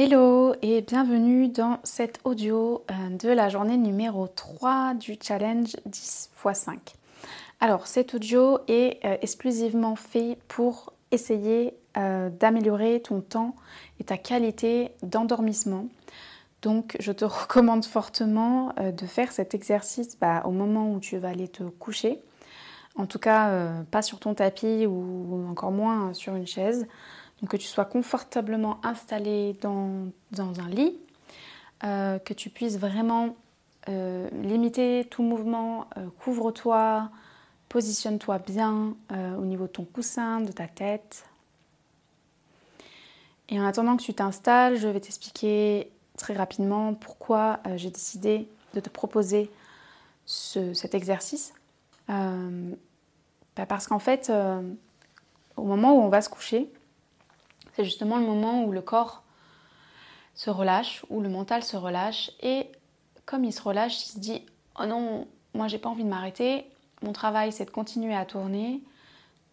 Hello et bienvenue dans cet audio euh, de la journée numéro 3 du challenge 10 x 5. Alors cet audio est euh, exclusivement fait pour essayer euh, d'améliorer ton temps et ta qualité d'endormissement. Donc je te recommande fortement de faire cet exercice bah, au moment où tu vas aller te coucher. En tout cas, pas sur ton tapis ou encore moins sur une chaise. Que tu sois confortablement installé dans, un lit, euh, que tu puisses vraiment euh, limiter tout mouvement, euh, couvre-toi, positionne-toi bien au niveau de ton coussin, de ta tête. Et en attendant que tu t'installes, je vais t'expliquer très rapidement pourquoi j'ai décidé de te proposer cet exercice. Bah, parce qu'en fait, au moment où on va se coucher, c'est justement le moment où le corps se relâche, où le mental se relâche. Et comme il se relâche, il se dit Oh non, moi j'ai pas envie de m'arrêter. Mon travail c'est de continuer à tourner.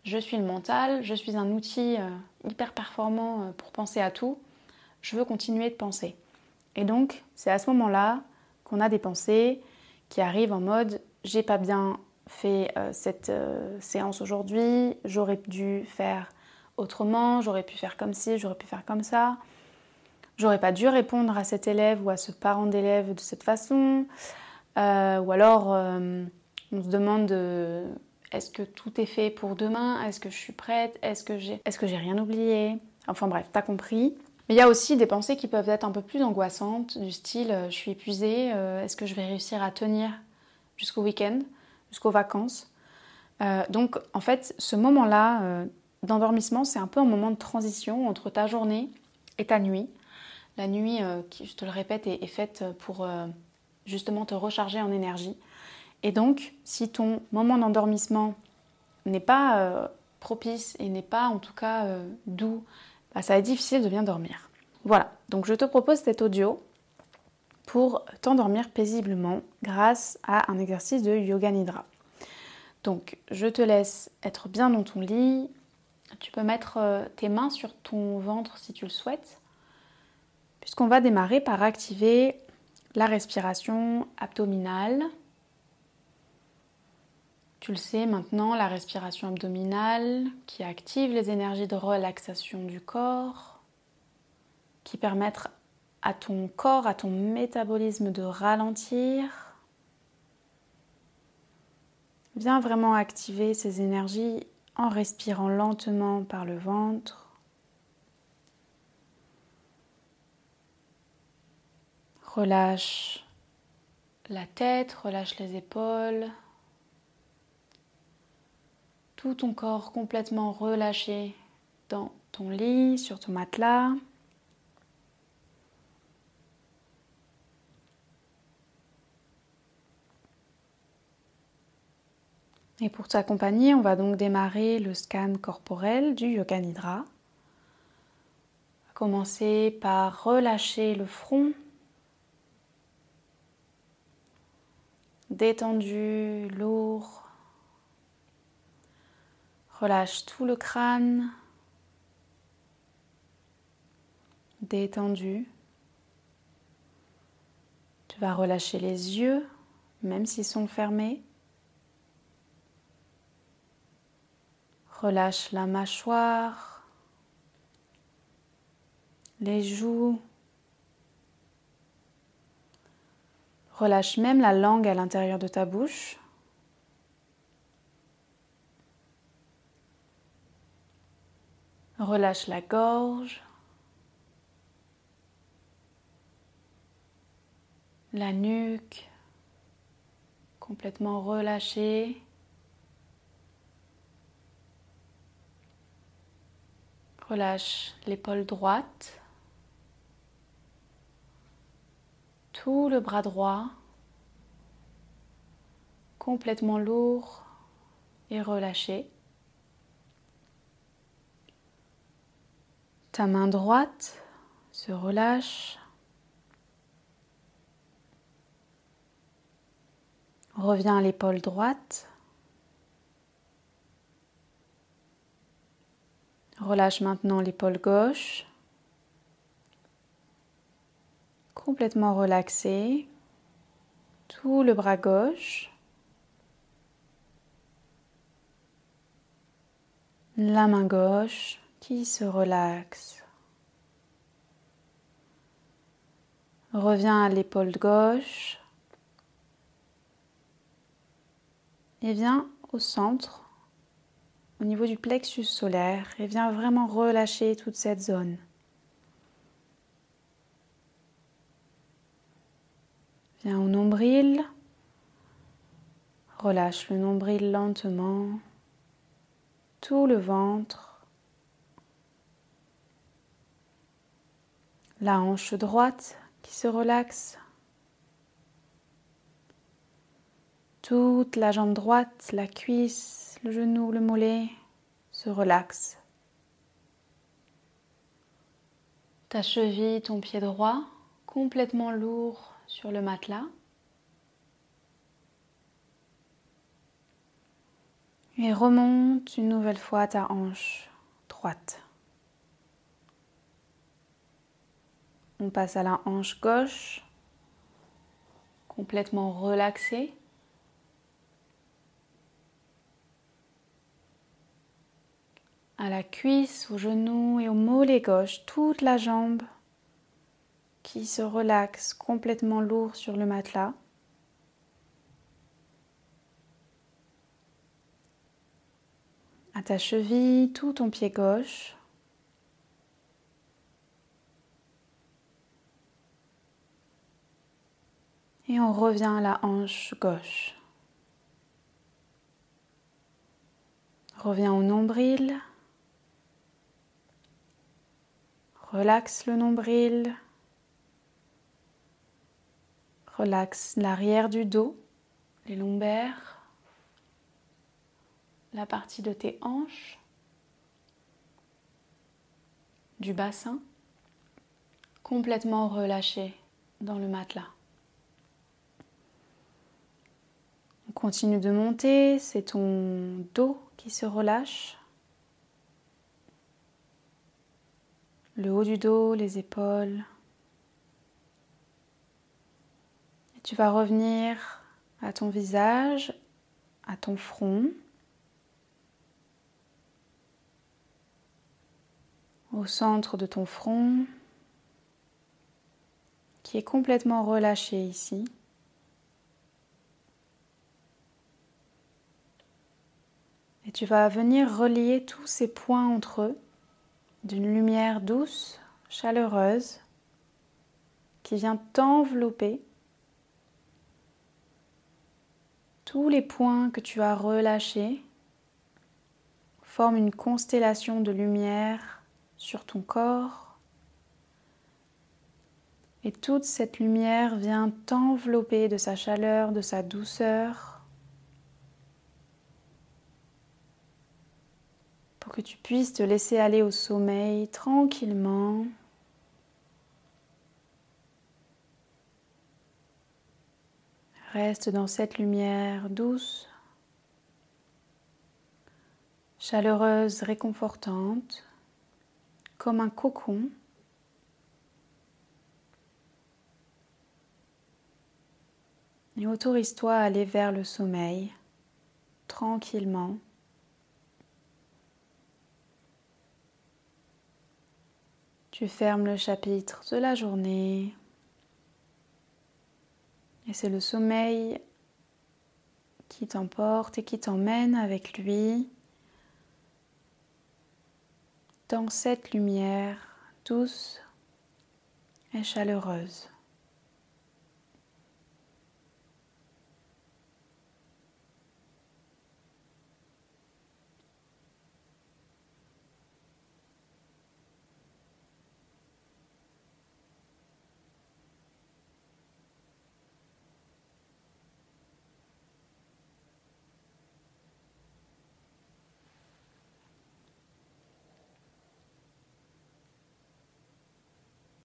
Je suis le mental, je suis un outil euh, hyper performant euh, pour penser à tout. Je veux continuer de penser. Et donc, c'est à ce moment-là qu'on a des pensées qui arrivent en mode j'ai pas bien fait euh, cette séance aujourd'hui, j'aurais dû faire autrement, j'aurais pu faire comme ci, j'aurais pu faire comme ça. J'aurais pas dû répondre à cet élève ou à ce parent d'élève de cette façon. Euh, ou alors, euh, on se demande euh, est-ce que tout est fait pour demain? Est-ce que je suis prête? Est-ce que j'ai est rien oublié? Enfin bref, t'as compris. Mais il y a aussi des pensées qui peuvent être un peu plus angoissantes, du style je suis épuisée, est-ce que je vais réussir à tenir jusqu'au week-end, jusqu'aux vacances? Donc en fait, ce moment-là, d'endormissement, c'est un peu un moment de transition entre ta journée et ta nuit. La nuit, euh, qui, je te le répète, est, faite pour euh, justement te recharger en énergie. Et donc, si ton moment d'endormissement n'est pas euh, propice et n'est pas en tout cas doux, bah, ça va être difficile de bien dormir. Voilà, donc je te propose cet audio pour t'endormir paisiblement grâce à un exercice de yoga nidra. Donc, je te laisse être bien dans ton lit, tu peux mettre euh, tes mains sur ton ventre si tu le souhaites, puisqu'on va démarrer par activer la respiration abdominale. Tu le sais maintenant, la respiration abdominale qui active les énergies de relaxation du corps, qui permettent à ton corps, à ton métabolisme de ralentir. Viens vraiment activer ces énergies en respirant lentement par le ventre. Relâche la tête, relâche les épaules. Tout ton corps complètement relâché dans ton lit, sur ton matelas. Et pour t'accompagner, on va donc démarrer le scan corporel du Yoga Nidra. On va commencer par relâcher le front, détendu, lourd. Relâche tout le crâne, détendu. Tu vas relâcher les yeux, même s'ils sont fermés. Relâche la mâchoire, les joues. Relâche même la langue à l'intérieur de ta bouche. Relâche la gorge, la nuque complètement relâchée. Relâche l'épaule droite, tout le bras droit, complètement lourd et relâché. Ta main droite se relâche. Reviens à l'épaule droite. Relâche maintenant l'épaule gauche. complètement relaxé, tout le bras gauche, la main gauche qui se relaxe. Reviens à l'épaule gauche et viens au centre, au niveau du plexus solaire, et viens vraiment relâcher toute cette zone. Viens au nombril, relâche le nombril lentement, tout le ventre, la hanche droite qui se relaxe. Toute la jambe droite, la cuisse, le genou, le mollet se relaxe. Ta cheville, ton pied droit, complètement lourd sur le matelas. Et remonte une nouvelle fois ta hanche droite. On passe à la hanche gauche, complètement relaxée. À la cuisse, au genou et au mollet gauche, toute la jambe qui se relaxe complètement lourd sur le matelas. À ta cheville, tout ton pied gauche. Et on revient à la hanche gauche. Reviens au nombril. Relaxe le nombril. Relaxe l'arrière du dos, les lombaires, la partie de tes hanches, du bassin, complètement relâché dans le matelas. On continue de monter, c'est ton dos qui se relâche. Le haut du dos, les épaules. Et tu vas revenir à ton visage, à ton front. Au centre de ton front qui est complètement relâché ici. Et tu vas venir relier tous ces points entre eux d'une lumière douce, chaleureuse, qui vient t'envelopper. Tous les points que tu as relâchés forment une constellation de lumière sur ton corps. Et toute cette lumière vient t'envelopper de sa chaleur, de sa douceur, pour que tu puisses te laisser aller au sommeil tranquillement. Reste dans cette lumière douce, chaleureuse, réconfortante, comme un cocon. Et autorise-toi à aller vers le sommeil tranquillement. Tu fermes le chapitre de la journée. Et c'est le sommeil qui t'emporte et qui t'emmène avec lui dans cette lumière douce et chaleureuse.